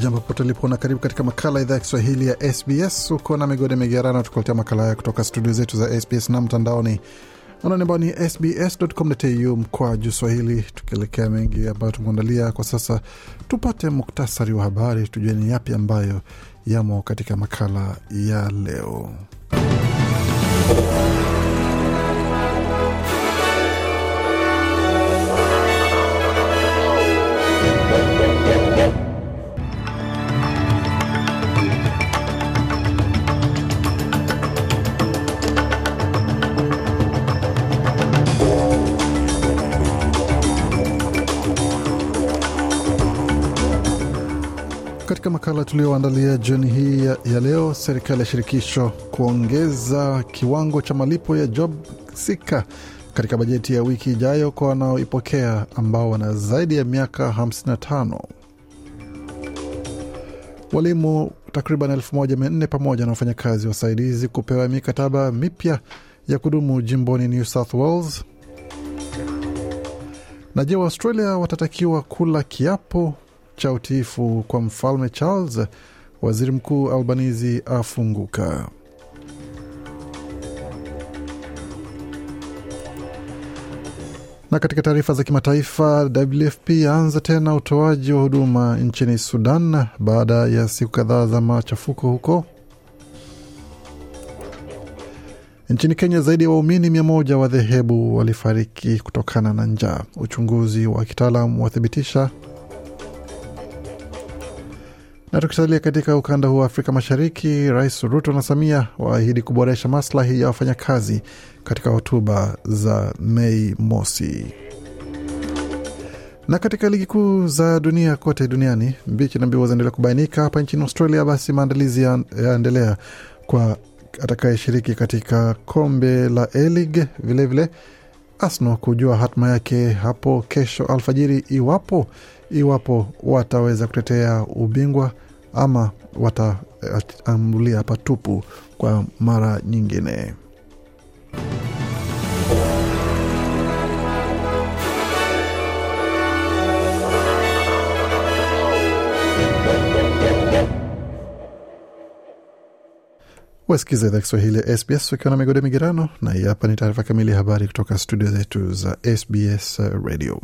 Jambo pote lipo na karibu katika makala idhaa ya kiswahili ya sbs uko na migode migerano tukuletea makala haya kutoka studio zetu za sbs na mtandaoni. Anani ambao ni sbs.com.au mkoa juu swahili. Tukielekea mengi ambayo tumeandalia kwa sasa tupate muktasari wa habari tujue ni yapi ambayo yamo katika makala ya leo Katika makala tulioandalia jioni hii ya, ya leo, serikali ya shirikisho kuongeza kiwango cha malipo ya job sika katika bajeti ya wiki ijayo kwa wanaoipokea ambao wana zaidi ya miaka 55. Walimu takriban 1400 pamoja na wafanyakazi wasaidizi kupewa mikataba mipya ya kudumu jimboni New South Wales. Na je, Waaustralia watatakiwa kula kiapo cha utiifu kwa mfalme Charles? Waziri Mkuu Albanizi afunguka. Na katika taarifa za kimataifa, WFP yaanza tena utoaji wa huduma nchini Sudan baada ya siku kadhaa za machafuko huko. Nchini Kenya, zaidi ya waumini mia moja wa dhehebu walifariki kutokana na njaa. Uchunguzi wa kitaalam wathibitisha na tukisalia katika ukanda huu wa Afrika Mashariki, Rais Ruto na Samia waahidi kuboresha maslahi ya wafanyakazi katika hotuba za Mei Mosi. Na katika ligi kuu za dunia kote duniani, mbichi na mbivu zaendelea kubainika. Hapa nchini Australia, basi maandalizi yaendelea kwa atakayeshiriki katika kombe la A-League. Vilevile Arsenal kujua hatma yake hapo kesho alfajiri, iwapo iwapo wataweza kutetea ubingwa ama wataambulia patupu kwa mara nyingine. Wasikiza idhaa Kiswahili ya SBS ukiwa na migode migerano, na hii hapa ni taarifa kamili ya habari kutoka studio zetu za SBS Radio.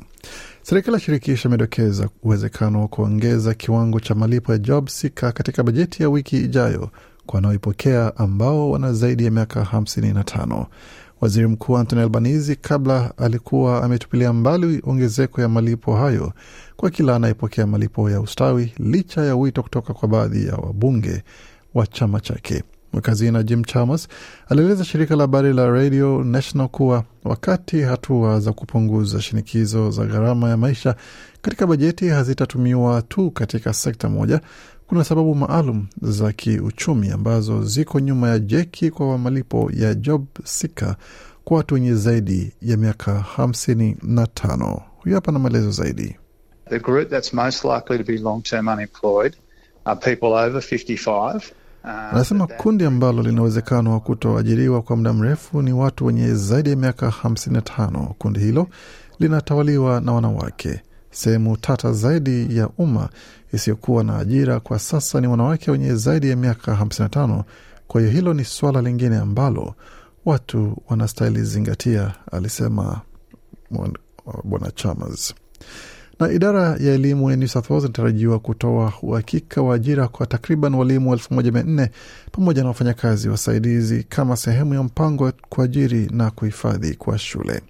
Serikali ya shirikisho imedokeza uwezekano wa kuongeza kiwango cha malipo ya job seeker katika bajeti ya wiki ijayo kwa wanaoipokea ambao wana zaidi ya miaka 55. Waziri Mkuu Anthony Albanese kabla alikuwa ametupilia mbali ongezeko ya malipo hayo kwa kila anayepokea malipo ya ustawi, licha ya wito kutoka kwa baadhi ya wabunge wa chama chake. Mwekazina Jim Chalmers alieleza shirika la habari la Radio National kuwa wakati hatua za kupunguza shinikizo za gharama ya maisha katika bajeti hazitatumiwa tu katika sekta moja, kuna sababu maalum za kiuchumi ambazo ziko nyuma ya jeki kwa malipo ya job seeker kwa watu wenye zaidi ya miaka hamsini na tano. Huyu hapa na maelezo zaidi. The group that's most likely to be long-term unemployed are people over 55 Anasema kundi ambalo lina uwezekano wa kutoajiriwa kwa muda mrefu ni watu wenye zaidi ya miaka 55. Kundi hilo linatawaliwa na wanawake. Sehemu tata zaidi ya umma isiyokuwa na ajira kwa sasa ni wanawake wenye zaidi ya miaka 55. Kwa hiyo hilo ni suala lingine ambalo watu wanastahili zingatia, alisema bwana Chalmers. Na idara ya elimu ya New South Wales inatarajiwa kutoa uhakika wa ajira kwa takriban walimu elfu moja mia nne pamoja na wafanyakazi wasaidizi kama sehemu ya mpango wa kuajiri na kuhifadhi kwa shule.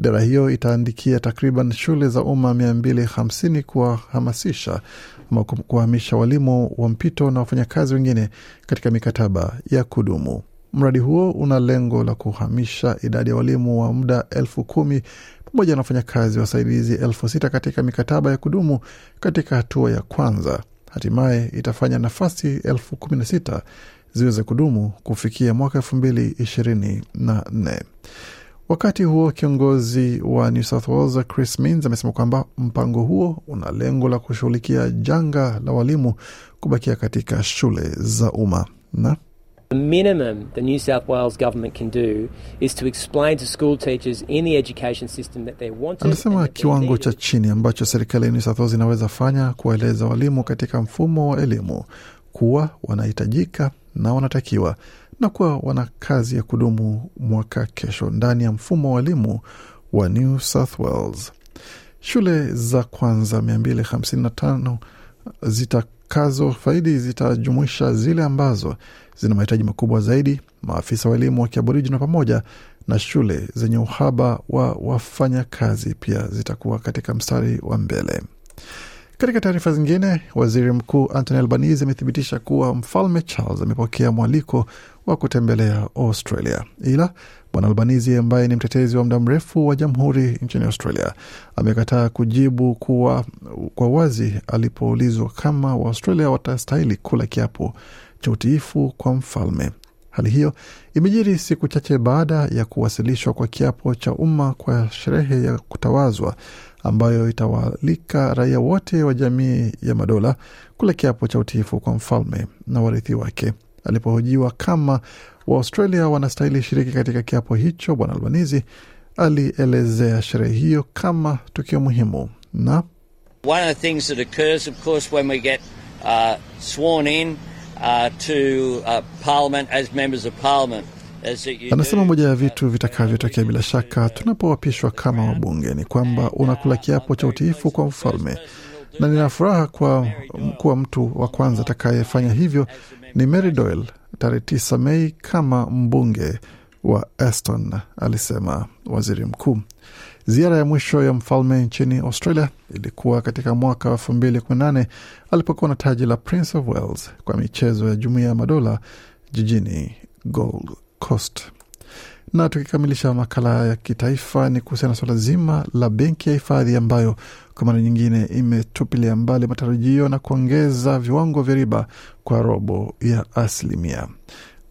Idara hiyo itaandikia takriban shule za umma mia mbili hamsini kuwahamasisha ama kuwahamisha walimu wa mpito na wafanyakazi wengine katika mikataba ya kudumu. Mradi huo una lengo la kuhamisha idadi ya walimu wa muda elfu kumi pamoja na wafanyakazi wasaidizi elfu sita katika mikataba ya kudumu katika hatua ya kwanza. Hatimaye itafanya nafasi elfu kumi na sita ziweze kudumu kufikia mwaka elfu mbili ishirini na nne. Wakati huo kiongozi wa New South Wales Chris Minns amesema kwamba mpango huo una lengo la kushughulikia janga la walimu kubakia katika shule za umma na The minimum the New South Wales government can do is to explain to school teachers in the education system that they're wanted. Anasema kiwango cha chini ambacho serikali ya New South Wales inaweza fanya kuwaeleza walimu katika mfumo wa elimu kuwa wanahitajika na wanatakiwa na kuwa wana kazi ya kudumu mwaka kesho ndani ya mfumo wa elimu wa New South Wales. Shule za kwanza 255 zitakazo faidi zitajumuisha zile ambazo zina mahitaji makubwa zaidi, maafisa wa elimu wa kiaborijina pamoja na shule zenye uhaba wa wafanyakazi pia zitakuwa katika mstari wa mbele. Katika taarifa zingine, waziri mkuu Anthony Albanese amethibitisha kuwa mfalme Charles amepokea mwaliko wa kutembelea Australia, ila bwana Albanese ambaye ni mtetezi wa muda mrefu wa jamhuri nchini Australia amekataa kujibu kuwa kwa wazi alipoulizwa kama Waaustralia watastahili kula kiapo cha utiifu kwa mfalme. Hali hiyo imejiri siku chache baada ya kuwasilishwa kwa kiapo cha umma kwa sherehe ya kutawazwa ambayo itawaalika raia wote wa jamii ya madola kula kiapo cha utiifu kwa mfalme na warithi wake. Alipohojiwa kama Waaustralia wanastahili shiriki katika kiapo hicho, Bwana Albanizi alielezea sherehe hiyo kama tukio muhimu na One of the uh, to uh, Parliament as members of Parliament. you Anasema moja ya vitu vitakavyotokea bila shaka tunapoapishwa kama wabunge ni kwamba unakula kiapo cha utiifu kwa mfalme, na nina furaha kwa kuwa mtu wa kwanza atakayefanya hivyo ni Mary Doyle tarehe 9 Mei kama mbunge wa Aston, alisema waziri mkuu. Ziara ya mwisho ya mfalme nchini Australia ilikuwa katika mwaka wa elfu mbili kumi na nane alipokuwa na taji la Prince of Wales kwa michezo ya Jumuiya ya Madola jijini Gold Coast. Na tukikamilisha makala ya kitaifa ni kuhusiana na suala zima la benki ya hifadhi ambayo kwa mara nyingine imetupilia mbali matarajio na kuongeza viwango vya riba kwa robo ya asilimia.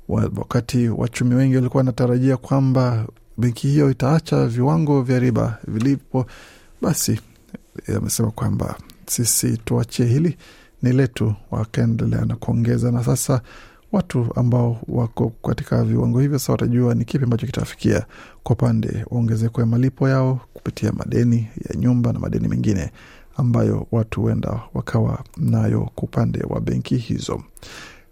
Wa- Wakati wachumi wengi walikuwa wanatarajia kwamba benki hiyo itaacha viwango vya riba vilipo, basi amesema kwamba sisi tuachie hili ni letu, wakaendelea na kuongeza, na sasa watu ambao wako katika viwango hivyo sasa watajua ni kipi ambacho kitafikia kwa upande wa ongezeko ya malipo yao kupitia madeni ya nyumba na madeni mengine ambayo watu huenda wakawa nayo kwa upande wa benki hizo.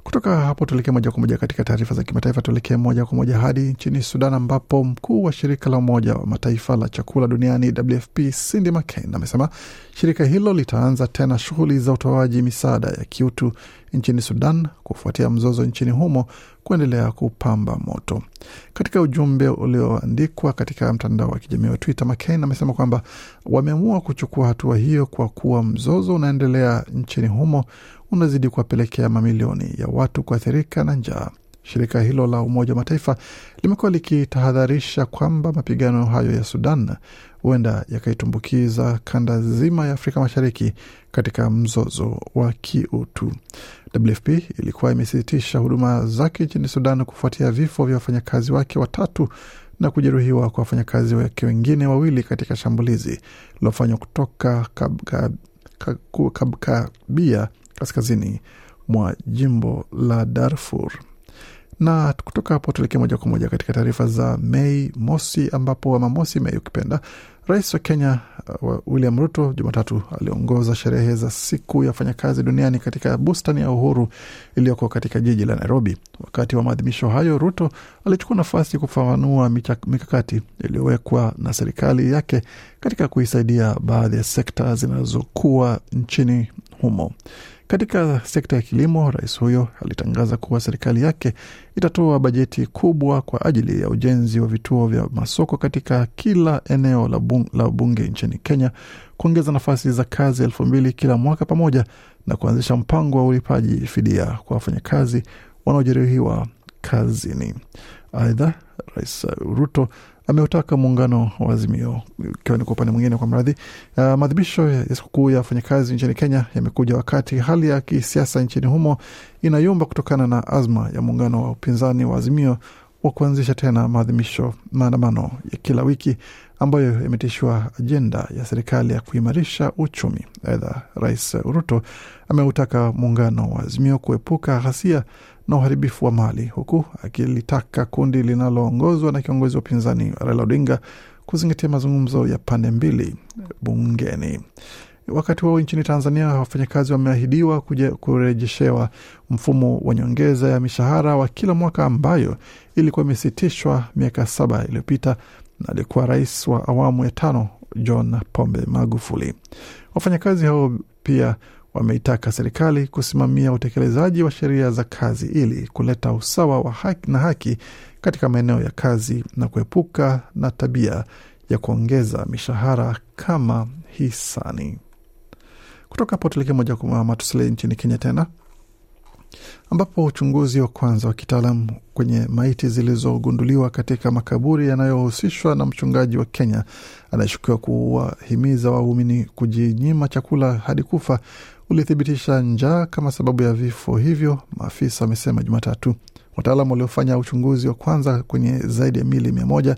Kutoka hapo tuelekee moja kwa moja katika taarifa za kimataifa. Tuelekee moja kwa moja hadi nchini Sudan, ambapo mkuu wa shirika la Umoja wa Mataifa la chakula duniani WFP Cindy McCain amesema shirika hilo litaanza tena shughuli za utoaji misaada ya kiutu nchini Sudan kufuatia mzozo nchini humo kuendelea kupamba moto. Katika ujumbe ulioandikwa katika mtandao wa kijamii wa Twitter, McCain amesema kwamba wameamua kuchukua hatua hiyo kwa kuwa mzozo unaendelea nchini humo unazidi kuwapelekea mamilioni ya watu kuathirika na njaa. Shirika hilo la Umoja wa Mataifa limekuwa likitahadharisha kwamba mapigano hayo ya Sudan huenda yakaitumbukiza kanda zima ya Afrika Mashariki katika mzozo wa kiutu. WFP ilikuwa imesitisha huduma zake nchini Sudan kufuatia vifo vya wafanyakazi wake watatu na kujeruhiwa kwa wafanyakazi wake wengine wawili katika shambulizi lilofanywa kutoka Kabka- Ka- Kabkabia kaskazini mwa jimbo la Darfur. Na kutoka hapo tuelekee moja kwa moja katika taarifa za Mei mosi, ambapo ama mosi Mei ukipenda, Rais wa Kenya uh, William Ruto Jumatatu aliongoza sherehe za siku ya wafanyakazi duniani katika bustani ya Uhuru iliyoko katika jiji la Nairobi. Wakati wa maadhimisho hayo, Ruto alichukua nafasi kufafanua mikakati iliyowekwa na serikali yake katika kuisaidia baadhi ya sekta zinazokuwa nchini humo. Katika sekta ya kilimo, rais huyo alitangaza kuwa serikali yake itatoa bajeti kubwa kwa ajili ya ujenzi wa vituo vya masoko katika kila eneo la, bung, la bunge nchini Kenya, kuongeza nafasi za kazi elfu mbili kila mwaka, pamoja na kuanzisha mpango wa ulipaji fidia kwa wafanyakazi wanaojeruhiwa kazini. Aidha, Rais Ruto ameutaka muungano wa Azimio, ikiwa ni kwa upande mwingine kwa mradhi. Uh, maadhimisho ya sikukuu ya wafanyakazi nchini Kenya yamekuja wakati hali ya kisiasa nchini humo inayumba kutokana na azma ya muungano wa upinzani wa Azimio wa kuanzisha tena maadhimisho maandamano ya kila wiki ambayo imetishwa ajenda ya serikali ya kuimarisha uchumi. Aidha, Rais Ruto ameutaka muungano wa Azimio kuepuka ghasia na uharibifu wa mali huku akilitaka kundi linaloongozwa na kiongozi wa upinzani Raila Odinga kuzingatia mazungumzo ya pande mbili bungeni. Wakati huo nchini Tanzania, wafanyakazi wameahidiwa kurejeshewa mfumo wa nyongeza ya mishahara wa kila mwaka ambayo ilikuwa imesitishwa miaka saba iliyopita na alikuwa rais wa awamu ya tano John Pombe Magufuli. Wafanyakazi hao pia wameitaka serikali kusimamia utekelezaji wa sheria za kazi ili kuleta usawa wa haki na haki katika maeneo ya kazi na kuepuka na tabia ya kuongeza mishahara kama hisani. Kutoka hapo tuelekee moja kwa moja tusalie nchini Kenya tena ambapo uchunguzi wa kwanza wa kitaalam kwenye maiti zilizogunduliwa katika makaburi yanayohusishwa na mchungaji wa Kenya anayeshukiwa kuwahimiza waumini kujinyima chakula hadi kufa ulithibitisha njaa kama sababu ya vifo hivyo, maafisa wamesema Jumatatu. Wataalam waliofanya uchunguzi wa kwanza kwenye zaidi ya mili mia moja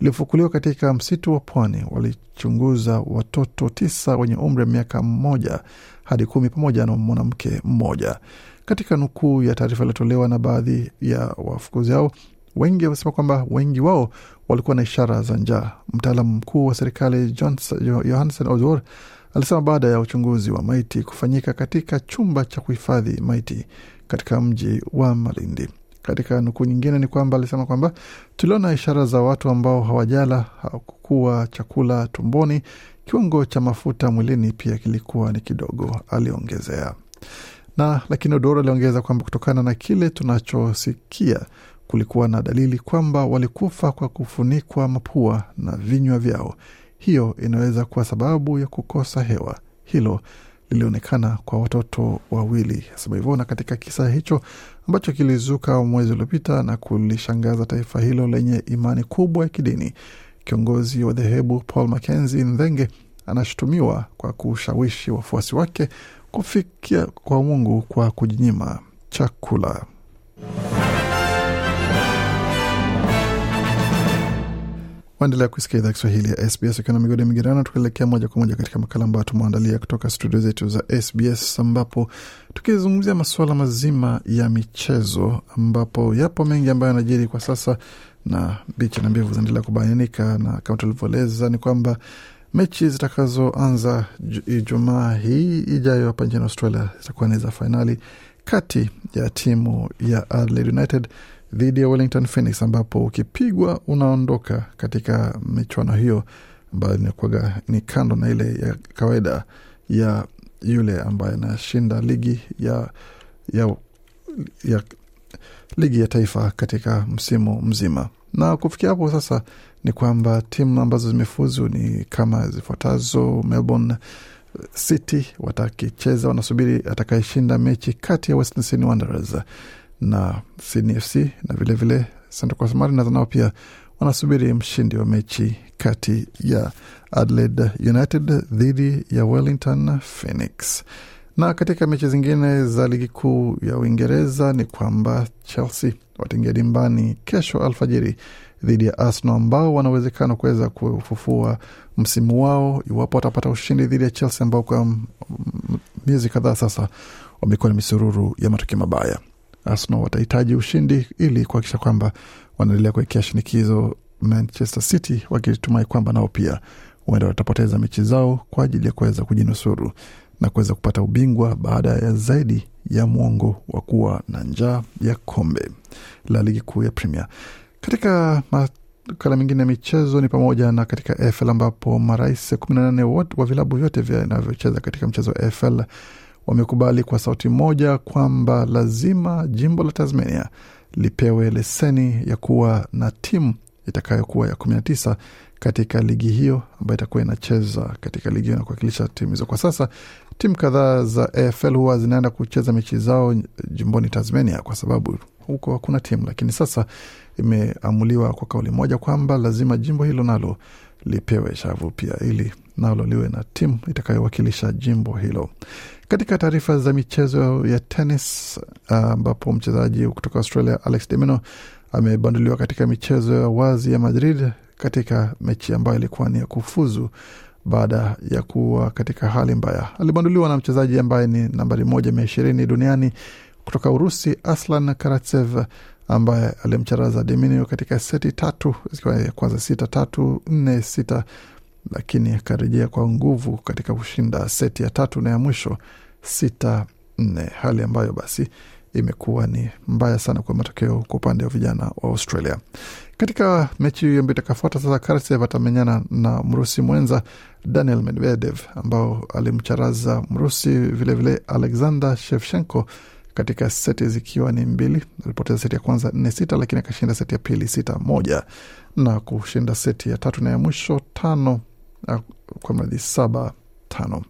iliyofukuliwa katika msitu wa pwani walichunguza watoto tisa wenye umri wa miaka mmoja hadi kumi pamoja na mwanamke mmoja. Katika nukuu ya taarifa iliyotolewa na baadhi ya wafukuzi hao, wengi wamesema kwamba wengi wao walikuwa na ishara za njaa. Mtaalamu mkuu wa serikali Johansen Ozor alisema baada ya uchunguzi wa maiti kufanyika katika chumba cha kuhifadhi maiti katika mji wa Malindi. Katika nukuu nyingine ni kwamba alisema kwamba tuliona ishara za watu ambao hawajala, hawakukuwa chakula tumboni, kiwango cha mafuta mwilini pia kilikuwa ni kidogo, aliongezea na lakini Odoro aliongeza kwamba kutokana na kile tunachosikia kulikuwa na dalili kwamba walikufa kwa kufunikwa mapua na vinywa vyao. Hiyo inaweza kuwa sababu ya kukosa hewa. Hilo lilionekana kwa watoto wawili, asema hivyo. Na katika kisa hicho ambacho kilizuka mwezi uliopita na kulishangaza taifa hilo lenye imani kubwa ya kidini, kiongozi wa dhehebu Paul Mackenzie Nthenge anashutumiwa kwa kushawishi wafuasi wake kufikia kwa Mungu kwa kujinyima chakula. Waendelea kusikia idhaa Kiswahili ya SBS ukiwa na migodi migerano, tukielekea moja kwa moja katika makala ambayo tumeandalia kutoka studio zetu za SBS, ambapo tukizungumzia masuala mazima ya michezo, ambapo yapo mengi ambayo yanajiri kwa sasa na bichi na mbivu zinaendelea kubainika, na kama tulivyoeleza ni kwamba mechi zitakazoanza Ijumaa hii ijayo hapa nchini Australia zitakuwa ni za fainali kati ya timu ya Adelaide United dhidi ya Wellington Phoenix, ambapo ukipigwa unaondoka katika michuano hiyo ambayo inakuwaga ni kando na ile ya kawaida ya yule ambaye anashinda ligi ya, ya, ya ligi ya taifa katika msimu mzima. Na kufikia hapo sasa ni kwamba timu ambazo zimefuzu ni kama zifuatazo: Melbourne City watakicheza, wanasubiri atakayeshinda mechi kati ya Western Sydney Wanderers na Sydney FC na vilevile Central nao pia wanasubiri mshindi wa mechi kati ya Adelaide United dhidi ya Wellington Phoenix. Na katika mechi zingine za ligi kuu ya Uingereza ni kwamba Chelsea wataingia dimbani kesho alfajiri dhidi ya Arsenal ambao wana uwezekano kuweza kufufua msimu wao iwapo watapata ushindi dhidi ya Chelsea ambao kwa miezi kadhaa sasa wamekuwa na misururu ya matokeo mabaya. Arsenal watahitaji ushindi ili kuhakikisha kwamba wanaendelea kuwekea shinikizo Manchester City wakitumai kwamba nao pia huenda watapoteza mechi zao kwa ajili ya kuweza kujinusuru na kuweza kupata ubingwa baada ya zaidi ya mwongo wa kuwa na njaa ya kombe la ligi kuu ya Premier. Katika makala mengine ya michezo ni pamoja na katika AFL ambapo marais kumi na nane wa vilabu vyote vinavyocheza katika mchezo wa AFL wamekubali kwa sauti moja kwamba lazima jimbo la Tasmania lipewe leseni ya kuwa na timu itakayokuwa ya kumi na tisa katika ligi hiyo ambayo itakuwa inacheza katika ligi hiyo na kuwakilisha timu hizo. Kwa sasa timu kadhaa za AFL huwa zinaenda kucheza mechi zao jimboni Tasmania kwa sababu huko hakuna timu, lakini sasa imeamuliwa kwa kauli moja kwamba lazima jimbo hilo nalo lipewe shavu pia ili nalo liwe na timu itakayowakilisha jimbo hilo. Katika taarifa za michezo ya tenis, ambapo uh, mchezaji kutoka Australia Alex de Minaur amebanduliwa katika michezo ya wazi ya Madrid katika mechi ambayo ilikuwa ni ya kufuzu baada ya kuwa katika hali mbaya. Alibanduliwa na mchezaji ambaye ni nambari moja mia ishirini duniani kutoka Urusi, Aslan Karatsev ambaye alimcharaza Deminio katika seti tatu zikiwa ya kwanza sita tatu nne sita, lakini akarejea kwa nguvu katika kushinda seti ya tatu na ya mwisho sita nne, hali ambayo basi imekuwa ni mbaya sana kwa matokeo kwa upande wa vijana wa Australia. Katika mechi hiyo ambayo itakafuata sasa, Karatsev atamenyana na Mrusi mwenza Daniel Medvedev ambao alimcharaza Mrusi vilevile vile Alexander Shevchenko katika seti zikiwa ni mbili. Alipoteza seti ya kwanza nne sita, lakini akashinda seti ya pili sita moja na kushinda seti ya tatu na ya mwisho tano kwa mradhi saba tano.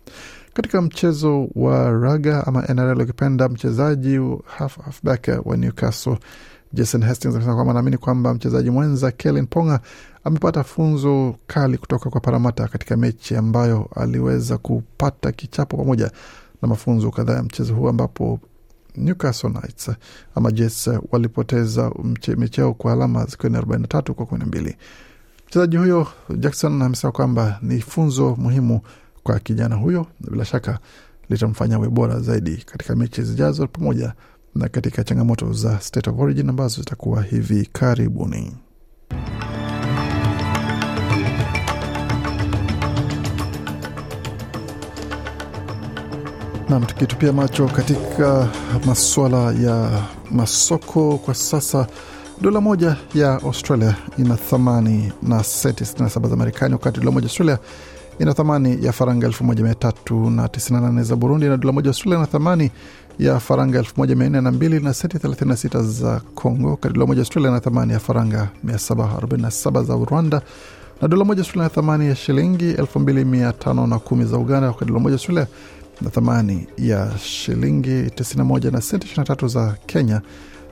Katika mchezo wa raga ama NRL ukipenda, mchezaji half, halfback wa Newcastle Jason Hastings amesema kwamba anaamini kwamba mchezaji mwenza Kellen Ponga amepata funzo kali kutoka kwa Paramata katika mechi ambayo aliweza kupata kichapo pamoja na mafunzo kadhaa ya mchezo huu ambapo Newcastle Knights ama Jets walipoteza mechi yao kwa alama zikiwa ni 43 kwa 12. Mchezaji huyo Jackson amesema kwamba ni funzo muhimu kwa kijana huyo na bila shaka litamfanya awe bora zaidi katika mechi zijazo pamoja na katika changamoto za State of Origin ambazo zitakuwa hivi karibuni. Nam, tukitupia macho katika masuala ya masoko kwa sasa, dola moja ya Australia ina thamani na senti 67 za Marekani, wakati dola moja Australia ina thamani ya faranga 1398 za Burundi, na dola moja Australia ina thamani ya faranga 1402 na senti 36 za Congo, wakati dola moja Australia ina thamani ya faranga 747 za Rwanda, na dola moja Australia ina thamani ya shilingi 2510 za Uganda, wakati dola moja Australia na thamani ya shilingi 91 na senti 23 za Kenya,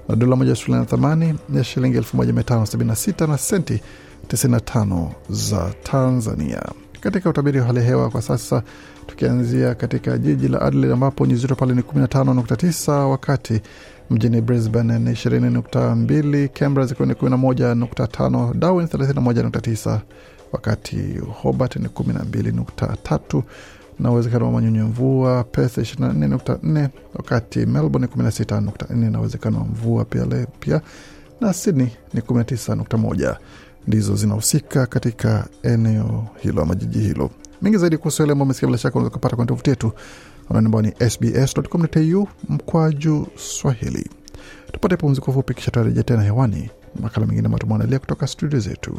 na dola moja Australia na thamani ya shilingi 1576 na senti 95 za Tanzania. Katika utabiri wa hali ya hewa kwa sasa, tukianzia katika jiji la Adelaide ambapo nyuzi joto pale ni 15.9, wakati mjini Brisbane ni 20.2, Canberra zikiwa ni 11.5, Darwin 31.9, wakati Hobart ni 12.3 na uwezekano wa manyunyu mvua. Perth 24.4, wakati Melbourne 16.4 na uwezekano wa mvua pia le, pia, na Sydney ni 19.1 ndizo zinahusika katika eneo hilo ama jiji hilo. Mengi zaidi kuhusu yale ambao umesikia, bila shaka unaweza kupata kwenye tovuti yetu ambao ni sbs.com.au mkwaju Swahili. Tupate pumziko fupi, kisha tutarejea tena hewani makala mengine ambayo tumeandalia kutoka studio zetu.